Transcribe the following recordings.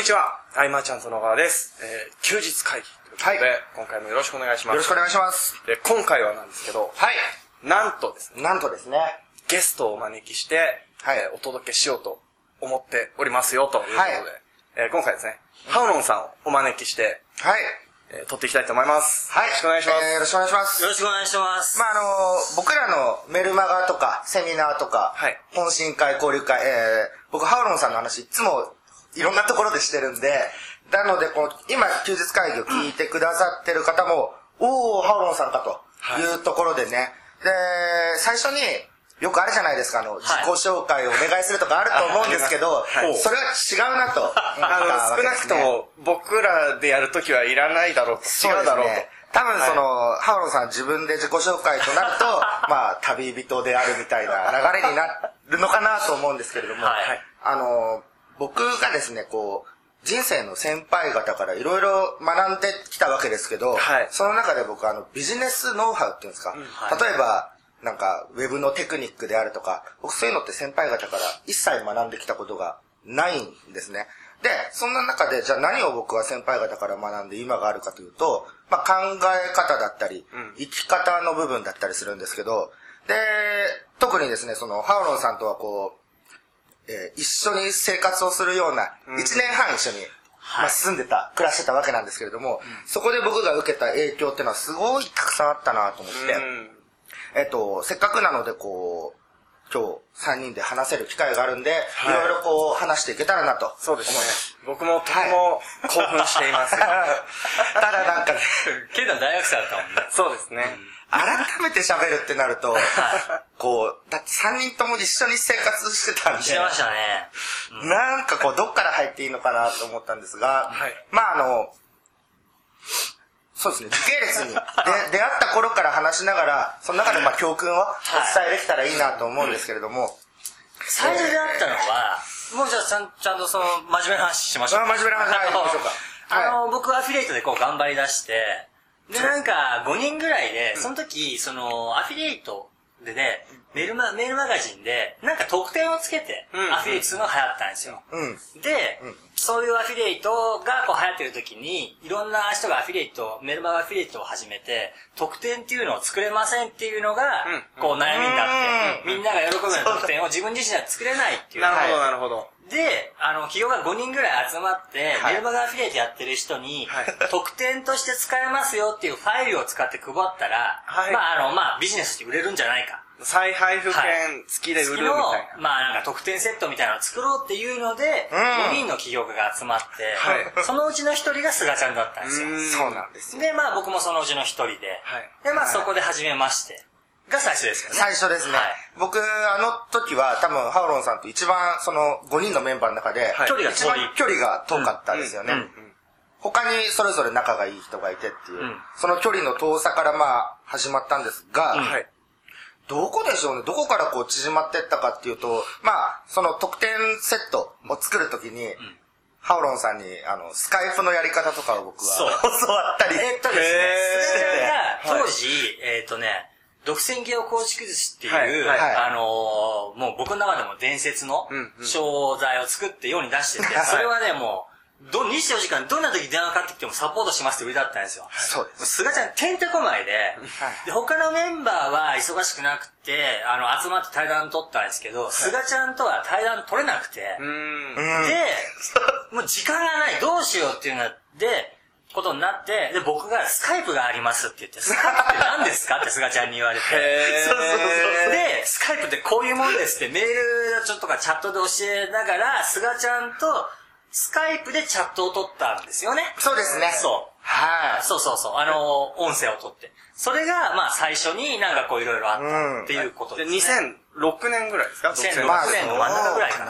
にちは、アイマーちゃんと野川です。えー、休日会議ということで、はい今回もよろしくお願いします。よろしくお願いします。で、今回はなんですけど、はい。なんとですね、なんとですね。ゲストをお招きして、はいえーお届けしようと思っておりますよ、ということで、はいえー今回ですね、ハウロンさんをお招きして、はい。えー撮っていきたいと思います。はい。よろしくお願いします。えーよろしくお願いしますよ。ろしくお願いします。まあ、あのー僕らのメルマガとか、セミナーとか、はい懇親会、交流会、えー僕、ハウロンさんの話、いつも、いろんなところでしてるんで、なので、この、今、休日会議を聞いてくださってる方も、おー、ハウロンさんかとい。うところでね、で、最初に、よくあるじゃないですか、あの、自己紹介をお願いするとかあると思うんですけど、はい。それは違うなと。少なくとも僕らでやるときはいらないだろうと。違うだろうと。ね。多分その、ハウロンさん自分で自己紹介となると、まあ、旅人であるみたいな流れになるのかなと思うんですけれども、はい。あの、僕がですね、こう、人生の先輩方からいろいろ学んできたわけですけど、はい。その中で僕あの、ビジネスノウハウっていうんですか、はい。例えば、なんか、ウェブのテクニックであるとか、僕そういうのって先輩方から一切学んできたことがないんですね。で、そんな中で、じゃあ何を僕は先輩方から学んで今があるかというと、まあ考え方だったり、生き方の部分だったりするんですけど、で、特にですね、その、ハウロンさんとはこう、えー一緒に生活をするような、一年半一緒に、まあ、住んでた、暮らしてたわけなんですけれども、そこで僕が受けた影響っていうのはすごいたくさんあったなと思って、うん。えっと、せっかくなのでこう、今日3人で話せる機会があるんで、いろいろこう話していけたらなと。そうですね。僕もとても興奮しています。ただなんかね、ケイタ大学生だったもんね。そうですね。改めて喋るってなると、こう、だって3人とも一緒に生活してたんで、してましたね。なんかこう、どっから入っていいのかなと思ったんですが、はいまああの、そうですね、時系列にで出会った頃から話しながら、その中でまあ教訓をお伝えできたらいいなと思うんですけれども、最初であったのは、もうじゃあちゃんちゃんとその真面目な話しましょう。あ真面目な話はいあの行きましょうか。あの、僕アフィリエイトでこう頑張り出して、で、なんか5人ぐらいで、その時、その、アフィリエイトでね、メールマ、メールマガジンで、なんか特典をつけて、うんアフィリエイトするのが流行ったんですよ。うん。で、そういうアフィリエイトがこう流行ってる時に、いろんな人がアフィリエイト、メルマガアフィリエイトを始めて、特典っていうのを作れませんっていうのがうん、こう悩みになって、みんなが喜ぶような特典を自分自身では作れないっていう。なるほど、はいなるほど。で、あの、企業が5人ぐらい集まって、はい。メルマガアフィリエイトやってる人にはい、特典として使えますよっていうファイルを使って配ったら、はい。まあ、あの、まあ、ビジネスって売れるんじゃないか。再配布券付きで売るみたいな。月のまあなんか特典セットみたいなのを作ろうっていうので、うん。5人の起業家が集まって、はい。そのうちの1人が菅ちゃんだったんですよ。うん。そうなんですよ。で、まあ僕もそのうちの1人で、はい。で、まあはい。そこで始めまして、が最初ですよね。最初ですね。はい。僕、あの時は多分、ハウロンさんと一番その5人のメンバーの中で、はい。距離が遠い。一番距離が遠かったですよね。うん。うん。他にそれぞれ仲がいい人がいてっていう、うん。その距離の遠さからまあ始まったんですが、うん。はい。どこでしょうね？どこからこう縮まってったかっていうと、まあ、その特典セットを作るときに、ハウロンさんに、あの、スカイプのやり方とかを僕はそう教わったり。えっとですね、当時、えっとね、独占芸を構築寿司っていう、はいはい。あのーもう僕の中でも伝説のうんうん。商材を作って世に出してて、はい。それはね、もう、ど、24時間どんな時電話かかってきてもサポートしますって売りだったんですよ。そうです。菅ちゃん、てんてこまいで、で、他のメンバーは忙しくなくて、あの、集まって対談取ったんですけど、菅ちゃんとは対談取れなくて。で、もう時間がない、どうしようっていうので、ことになって、で、僕がスカイプがありますって言って、スカイプって何ですか？って菅ちゃんに言われて。そうそうそうで、スカイプってこういうもんですってメールちょっとかチャットで教えながら、菅ちゃんとスカイプでチャットを取ったんですよね。そうですね。そう。はい。そうそうそう。あの、音声を取って。それが、まあ、最初になんかこういろいろあったっていうことで、です、ね。2006年ぐらいですか？2006まあ、年の真ん中ぐらいか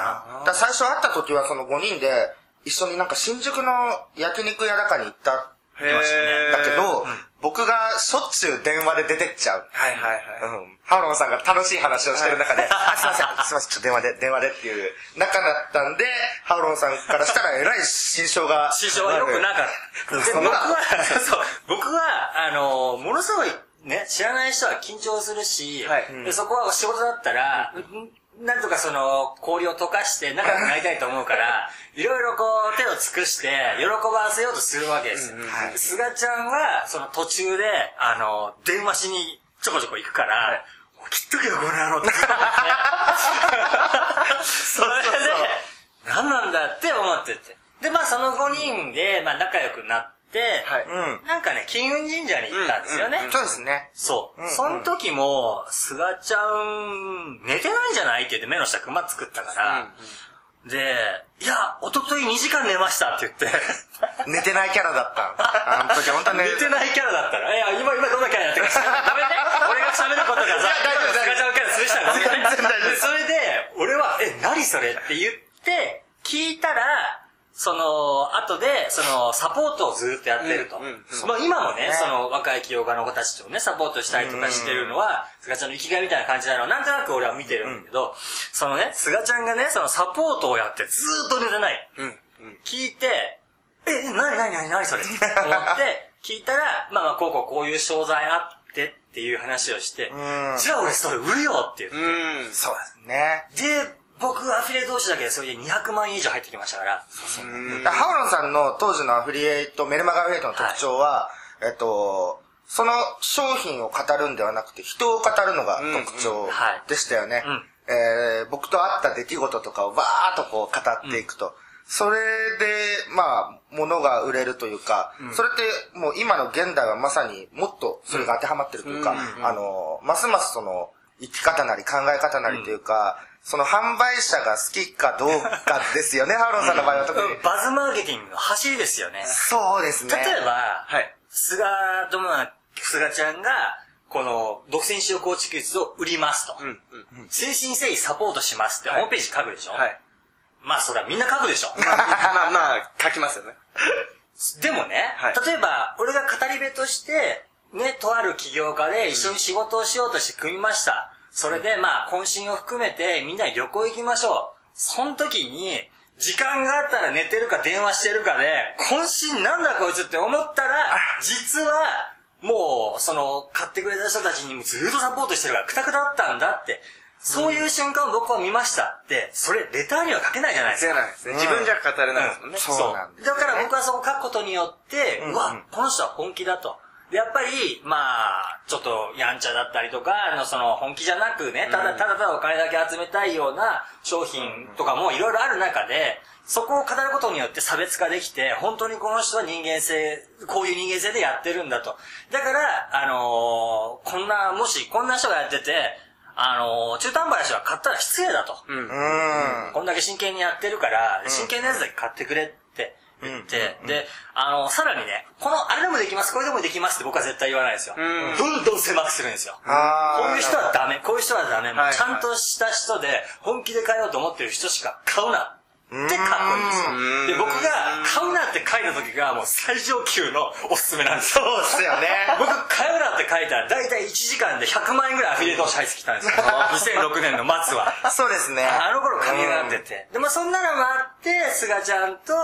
な最初会った時はその5人で、一緒になんか新宿の焼肉屋高に行ったへーだけど、僕がしょっちゅう電話で出てっちゃう。はいはいはい。うん。ハウロンさんが楽しい話をしてる中で、あ、すいません、すいません、ちょっと電話で、電話でっていう仲だったんで、ハウロンさんからしたらえらい心象が。師匠はよくなかった。で、僕は、そう、僕は、あの、ものすごい、ね、知らない人は緊張するし、はいでそこは仕事だったら、んなんとかその、氷を溶かして仲良くなりたいと思うから、いろいろこう、手を尽くして、喜ばせようとするわけですよ。はいすがちゃんは、その途中で、あの、電話しにちょこちょこ行くから、切っとけよ、この野郎って。それで、何なんだって思ってて。で、まあその5人で、まあ仲良くなって、はい。うん。なんかね、金運神社に行ったんですよね。うんうんそうですね。そう。うんその時も、すがちゃん、寝てないんじゃないって言って目の下クマ作ったから、で、いや、おととい2時間寝ましたって言って、寝てないキャラだった。あの時本当に寝てないキャラだったら、いや、今、今どんなキャラやってるか知らない。ダメね。俺が喋ることがさ、大丈夫すがちゃんキャラするしたら全然大丈夫でそれで、俺は、え、何それって言って、聞いたら、その、後で、その、サポートをずっとやってると。うんうんまあ今もね、ねその、若い起業家の子たちとね、サポートしたりとかしてるのは、すがちゃんの生きがいみたいな感じなのは、なんとなく俺は見てるんだけど、そのね、すがちゃんがね、そのサポートをやってずーっと寝てない。うん。うん。聞いて、え、なになになになにそれって思って、聞いたら、まあまあ、こうこうこういう商材あってっていう話をしてうん、じゃあ俺それ売るよって言って。うん。そうですね。で、僕アフィリエイト同士だけでそれで200万円以上入ってきましたから。うん。ハオロンさんの当時のアフィリエイト、メルマガアフィリエイトの特徴は、えっと、その商品を語るんではなくて、人を語るのが特徴んはい。でしたよね。うん。えー僕と会った出来事とかをバーっとこう語っていくと。それで、まあ、物が売れるというか、それってもう今の現代はまさにもっとそれが当てはまってるというか、あの、ますますその、生き方なり考え方なりというか、その販売者が好きかどうかですよね、ハオロンさんの場合は特に。バズマーケティングの走りですよね。そうですね。例えば、はい。菅とま菅ちゃんが、この、独占使用構築術を売りますと。うん。うん。精神誠意サポートしますってホームページ書くでしょ、はい。まあそれはみんな書くでしょ？まあ、まあ、まあ、書きますよね。でもね、はい例えば、俺が語り部として、ね、とある起業家で一緒に仕事をしようとして組みました。それで、まあ、渾身を含めてみんなで旅行行きましょう。その時に、時間があったら寝てるか電話してるかで、渾身なんだこいつって思ったら、実は、もう、その、買ってくれた人たちにもずっとサポートしてるから、くたくただったんだって。そういう瞬間を僕は見ましたって、それ、レターには書けないじゃないですか。せないですね。自分じゃ語れないですもんね。そうなんですねだから僕はそこ書くことによって、うわ、この人は本気だと。で、やっぱり、まあ、ちょっとやんちゃだったりとか、あの、その本気じゃなくね、ただただただお金だけ集めたいような商品とかもいろいろある中で、そこを語ることによって差別化できて、本当にこの人は人間性、こういう人間性でやってるんだと。だから、あのーこんな、もしこんな人がやってて、あのー中途半端な人が買ったら失礼だと。うん。うん。こんだけ真剣にやってるから、真剣なやつだけ買ってくれって言って、で、あの、さらにね、この、あれでもできます、これでもできますって僕は絶対言わないですよ。んどんどん狭くするんですよ。こういう人はダメ、こういう人はダメ、もうはいちゃんとした人で、本気で買おうと思ってる人しか買うな。って書くんですうんよ。で、僕が買うなって書いた時がもう最上級のおすすめなんですよ。そうっすよね。僕、買うなって書いたら、だいたい1時間で100万円ぐらいアフィリエイト入ってきたんですよ。2006年の末は。そうですね。あの頃髪がってて。で、まあそんなのもあって、菅ちゃんと、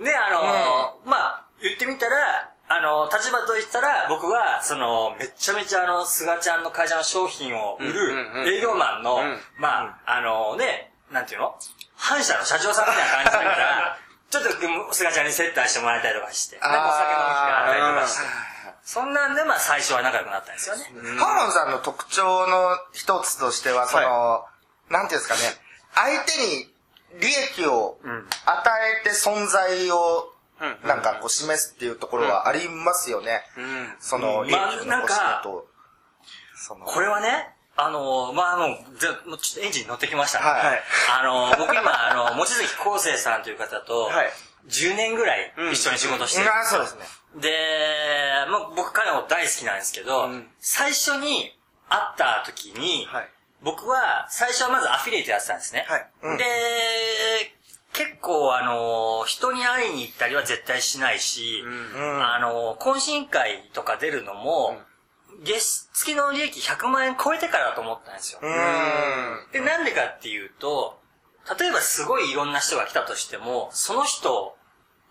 ね、あの、まあ、言ってみたら、あの、立場と言ったら、僕は、その、めっちゃめちゃあの、菅ちゃんの会社の商品を売うんうんうん。る営業マンのうん、まあ、あのね、なんていうの？反社の社長さんみたいな感じだから、ちょっと菅ちゃんに接待してもらえたりとかして、お酒飲む機会あったりとかして。そんなんで、まあ最初は仲良くなったんですよね。ハーモンさんの特徴の一つとしては、その、なんていうんですかね、相手に利益を与えて存在を、うんなんかこう示すっていうところはありますよね。うん。その、うん利益をまあなんかと。その、これはね、あの、まあ、もう、ぜもうちょっとエンジン乗ってきましたね。はいはいあの、僕今、あの、望月康生さんという方と、はい10年ぐらい一緒に仕事してる。あそうですね。で、まあ、僕彼の大好きなんですけど、うん最初に会った時に、はい。僕は最初はまずアフィリエイトやってたんですね。はいうんで、結構あの、人に会いに行ったりは絶対しないし、うんうん。あの、懇親会とか出るのも、月、月の利益100万円超えてからだと思ったんですよ。うん。で、なんでかっていうと、例えばすごいいろんな人が来たとしても、その人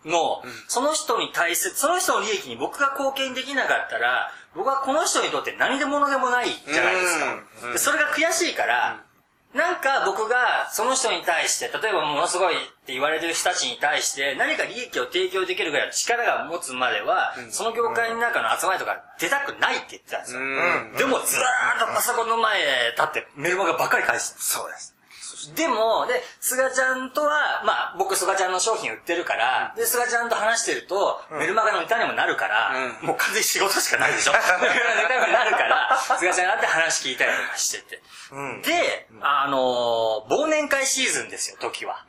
の、その人に対する、その人の利益に僕が貢献できなかったら、僕はこの人にとって何でものでもないじゃないですか。うんでそれが悔しいから、なんか僕がその人に対して、例えばものすごいって言われてる人たちに対して何か利益を提供できるぐらいの力が持つまでは、その業界の中の集まりとか出たくないって言ってたんですよ。うん。でもずーっとパソコンの前立ってメルマガばっかり返してたそうです。でも、で、菅ちゃんとは、まあ、僕菅ちゃんの商品売ってるから、で、菅ちゃんと話してると、メルマガのネタにもなるから、うもう完全に仕事しかないでしょ。ネタにもなるから、菅ちゃんに会って話聞いたりとかしてて。うん。で、あのー忘年会シーズンですよ、時は。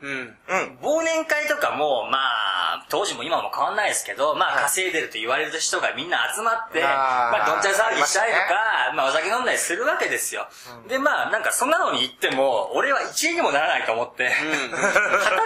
忘年会とかも、まあ、当時も今も変わんないですけど、まあ、稼いでると言われる人がみんな集まって、まあ、どんちゃん騒ぎしたりとか、まあ、お酒飲んだりするわけですよ。で、まあ、なんかそんなのに行っても、俺は一円にもならないと思って、か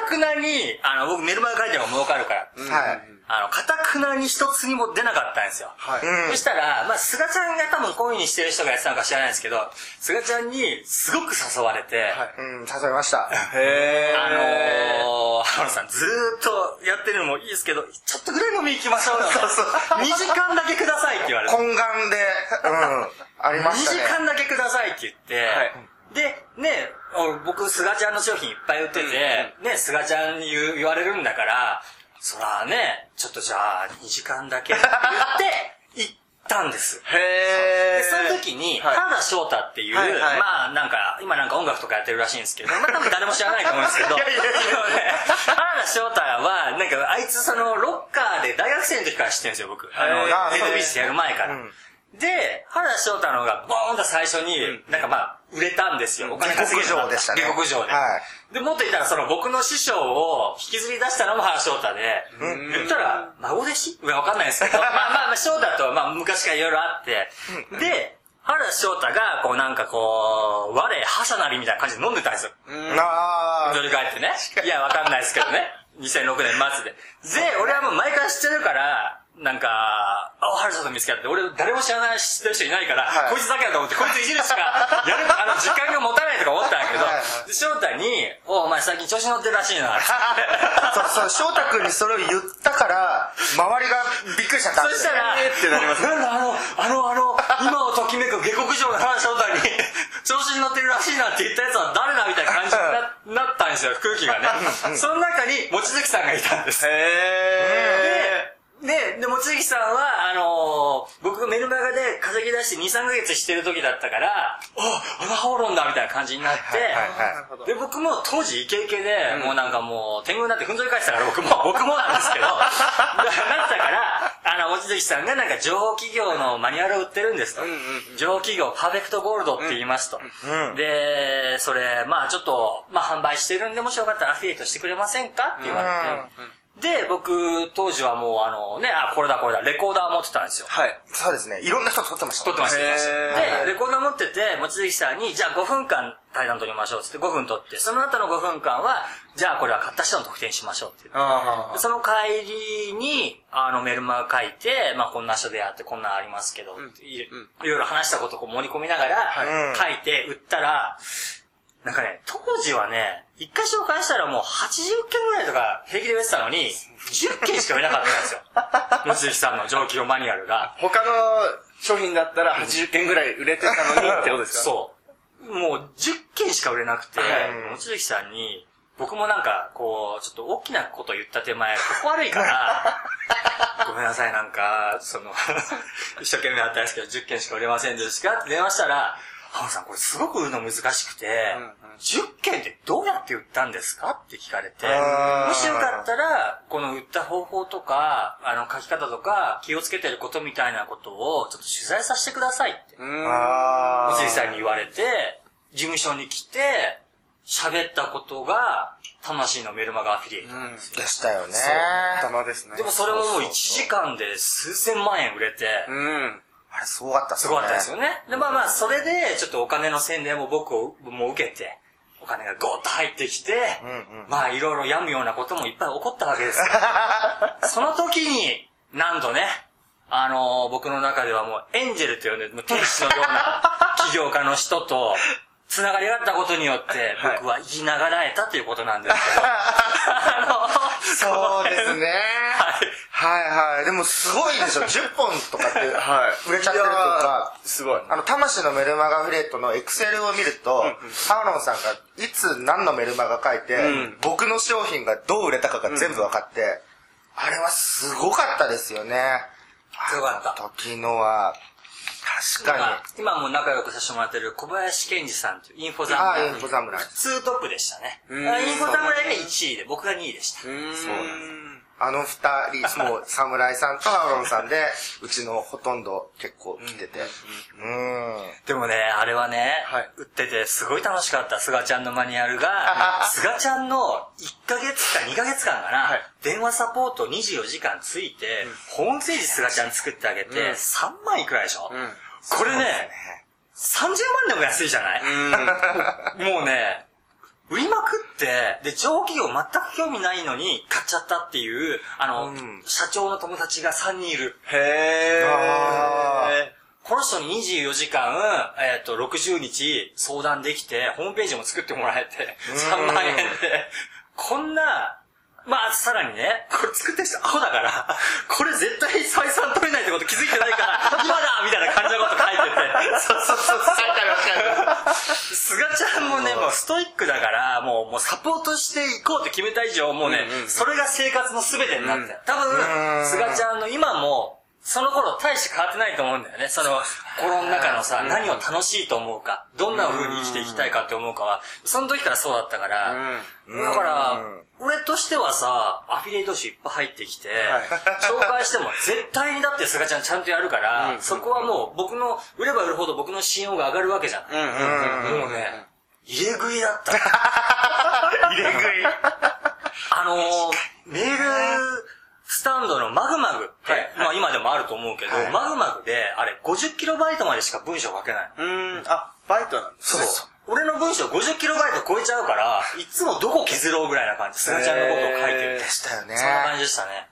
たくなに、あの、僕メルマガ書いても儲かるから、はい。あの、かたくなに一つにも出なかったんですよ。はい。うんそしたら、まあ、菅ちゃんが多分こういう風にしてる人がやってたのか知らないですけど、菅ちゃんにすごく誘われて、はいうん、誘いました。へあのー、浜野さんずーっとやってるのもいいですけど、ちょっとぐらい飲み行きましょうよ。そうそう2時間だけくださいって言われて。懇願で、うん、あり2時ましたね。間だけくださいって言って、はいで、ね、お僕、菅ちゃんの商品いっぱい売ってて、ね、菅ちゃんに言われるんだから、そらね、ちょっとじゃあ2時間だけって言って、行ったんです。へで、その時に、はい。原田翔太っていう、はいはいまあなんか、今なんか音楽とかやってるらしいんですけど、まあ多分誰も知らないと思うんですけど、原田翔太は、なんかあいつそのロッカーで大学生の時から知ってるんですよ、僕。あの、へー。ヘッドビースやる前から。うんで、原田翔太の方がボーンと最初に、なんかまあ、売れたんですよ。お金稼げるようになった下克上でしたね下克上で。はで、もっと言ったら、その僕の師匠を引きずり出したのも原翔太で、言ったら、孫弟子？わかんないですけど、まあまあまあ、翔太とはまあ昔からいろいろあって、で、原翔太が、こうなんかこう、我、覇者なりみたいな感じで飲んでたんですよ。い。あ振り返ってね。いや、わかんないですけどね。2006年末で。で、俺はもう前から知ってるから、なんか、あ、原田さん見つけたって、俺誰も知らない、知ってる人いないから、はいこいつだけだと思って、こいついじるしか、やる、あの、時間が持たないとか思ったんだけどはいはい、で翔太に、お、お前最近調子乗ってるらしいな。そう、そう、翔太君にそれを言ったから、周りがびっくりしちゃった。そしたら、えーってなりますなんだあの、あの、あの、今をときめく下克上の原翔太に、調子に乗ってるらしいなって言ったやつは誰だみたいな感じにななったんですよ、空気がね。その中に、望月さんがいたんです。へで、で、で、望月さんは、あのー僕がメルマガで稼ぎ出して2、3ヶ月してる時だったから、あ、あのハオロンだみたいな感じになって、で、僕も当時イケイケで、もうなんかもう、天狗になってふんぞり返してたから僕も、僕もなんですけど、だなったから、あの、望月さんがなんか情報企業のマニュアルを売ってるんですと。うんうん情報企業パーフェクトゴールドって言いますと。うんで、それ、まあちょっと、まあ販売してるんで、もしよかったらアフィリエイトしてくれませんか？って言われて。で、僕、当時はもうあのね、あ、これだこれだ、レコーダー持ってたんですよ。はい。そうですね。いろんな人撮ってました。撮ってました、で、レコーダー持ってて、望月さんに、じゃあ5分間対談取りましょうって5分取って、その後の5分間は、じゃあこれは買った人の特典しましょうってその帰りに、あの、メルマガ書いて、まあ、こんな人でやって、こんなんありますけど、いいろいろ話したことをこう盛り込みながら、い書いて、売ったら、なんかね、当時はね、一回紹介したらもう80件ぐらいとか平気で売れてたのに、10件しか売れなかったんですよ。望月さんの上記用マニュアルが。他の商品だったら80件ぐらい売れてたのにってことですか？そう。もう10件しか売れなくて、はい望月さんに、僕もなんか、こう、ちょっと大きなこと言った手前、ここ悪いから、ごめんなさい、なんか、その、一生懸命やったんですけど、10件しか売れませんでしたって電話したら、ハムさん、これすごく売るの難しくて、うんうん10件ってどうやって売ったんですか？って聞かれて、もしよかったら、この売った方法とか、あの、書き方とか、気をつけてることみたいなことを、ちょっと取材させてくださいって。うん。あ小杉さんに言われて、事務所に来て、喋ったことが、魂のメルマガアフィリエイト。うん。ーでしたよね。頭ですね。でもそれももう1時間で数千万円売れて、うん。あれ、すごかったっすごかったですよね。で、まあまあ、それで、ちょっとお金の宣伝も僕を、も受けて、お金がゴーッと入ってきて、うんうんまあ、いろいろ病むようなこともいっぱい起こったわけですよ。その時に、なんとね、あのー僕の中ではもう、エンジェルと呼んで、もう天使のような 起業家の人と、つながりがあったことによって、はい僕は言いながらえたということなんですけど。あのそうですね。はい。はいはい。でもすごいでしょ。10本とかってはい。売れちゃってるっていうか、すごい。あの、魂のメルマガフレートのエクセルを見ると、ハーロンさんがいつ何のメルマガ書いて、ん僕の商品がどう売れたかが全部分かって、あれはすごかったですよね。すごかった時のは、確かに。今も仲良くさせてもらってる小林健二さんというインフォ侍。インフォ侍。ツートップでしたね。インフォ侍が1位で、僕が2位でした。うーん。そうあの二人、もう、侍さんとハーロンさんで、うちのほとんど結構来てて。うん。でもね、あれはね、はい。売っててすごい楽しかった、すがちゃんのマニュアルが、すがちゃんの1ヶ月か2ヶ月間かな、はい。電話サポート24時間ついて、ホームページすがちゃん作ってあげて、うん。3万いくらでしょ、うん。これね、30万でも安いじゃない、うん。もうね、売りまくって、で、上企業全く興味ないのに買っちゃったっていう、あの、うん社長の友達が3人いる。へあー。この人に24時間、えっ、と、60日相談できて、ホームページも作ってもらえて、3万円で、こんな、まあ、さらにね、これ作ってる人アホだから、これ絶対採算取れないってこと気づいてないから、今だみたいな感じの。そうそうそう。わかるわかる。すがちゃんもね、もうストイックだから、もう、もうサポートしていこうって決めた以上、もうね、うんうんうんそれが生活の全てになって。多う分、んすがちゃんの今も、その頃大して変わってないと思うんだよね。その、心の中のさ、何を楽しいと思うか、どんな風に生きていきたいかって思うかは、その時からそうだったから、うんだからうん、俺としてはさ、アフィリエイト集いっぱい入ってきて、はい紹介しても絶対にだってすがちゃんちゃんとやるから、うんそこはもう僕の、売れば売るほど僕の信用が上がるわけじゃない。もうね、入れ食いだった。入れ食い。あのー、メールスタンドのマグマグって、はいまあ今でもあると思うけど、はいマグマグで、あれ50キロバイトまでしか文章書けない。うーん。あ、バイトなんですね。そう。俺の文章50キロバイト超えちゃうから、いつもどこ削ろうぐらいな感じ。すがちゃんのことを書いてる。でしたよね。そんな感じでしたね。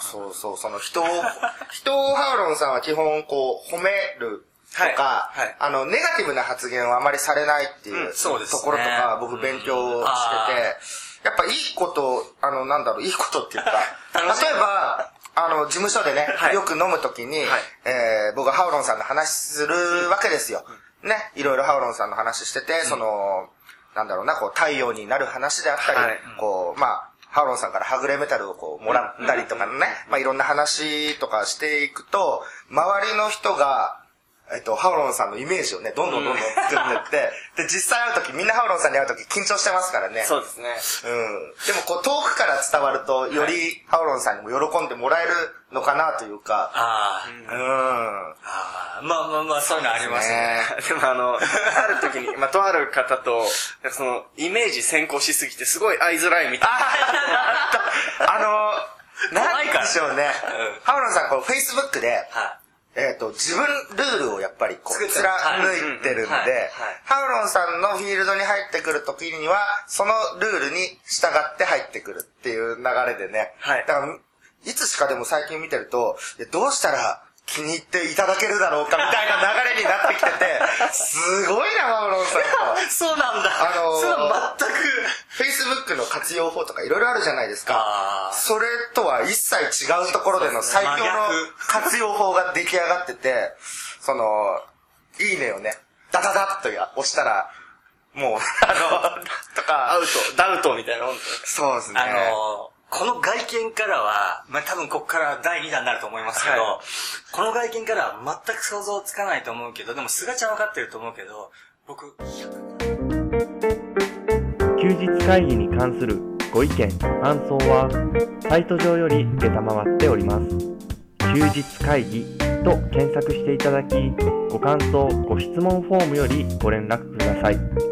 そうそう、その人を、人をハーロンさんは基本こう、褒めるとか、はいはいあの、ネガティブな発言はあまりされないっていう、うんねところとか僕勉強してて、やっぱいいこと、あの、なんだろう、いいことっていうか、例えば、あの、事務所でね、はい。よく飲むときに、はい。えー僕はハオロンさんの話するわけですよ。ね、いろいろハオロンさんの話してて、その、なんだろうな、こう、太陽になる話であったり、はい。こう、まあ、ハオロンさんからはぐれメタルをこう、もらったりとかのね、まあ、いろんな話とかしていくと、周りの人が、えっと、ハオロンさんのイメージをね、どんどんどんどん作ってって、で、実際会うとき、みんなハオロンさんに会うとき緊張してますからね。そうですね。うん。でもこう遠くから伝わると、よりハオロンさんにも喜んでもらえるのかなというか、あうん。あ、ああ、まあまあまあ、そういうのありますね。でもあの、ある時に、まあ、とある方と、その、イメージ先行しすぎて、すごい会いづらいみたいあの、なんでしょうね。うんハオロンさん、こう、Facebook で、はえっ、と、自分ルールをやっぱりこう、貫いてるんで、ハオロンさんのフィールドに入ってくるときには、そのルールに従って入ってくるっていう流れでね。はいだから、いつしかでも最近見てると、どうしたら気に入っていただけるだろうかみたいな流れになってきてて、すごいな、ハオロンさんと。い。そうなんだ。あのーそういうの全く。Facebook の活用法とかいろいろあるじゃないですかそれとは一切違うところでの最強の活用法が出来上がってて、その、いいねをね、ダダダッとや押したら、もう、あの、とか、アウト、ダウトみたいなもんそうですね。あのーこの外見からは、まあ、多分ここから第2弾になると思いますけど、はこの外見からは全く想像つかないと思うけど、でもすがちゃん分かってると思うけど、僕、休日会議に関するご意見ご感想はサイト上より承っております。休日会議と検索していただきご感想ご質問フォームよりご連絡ください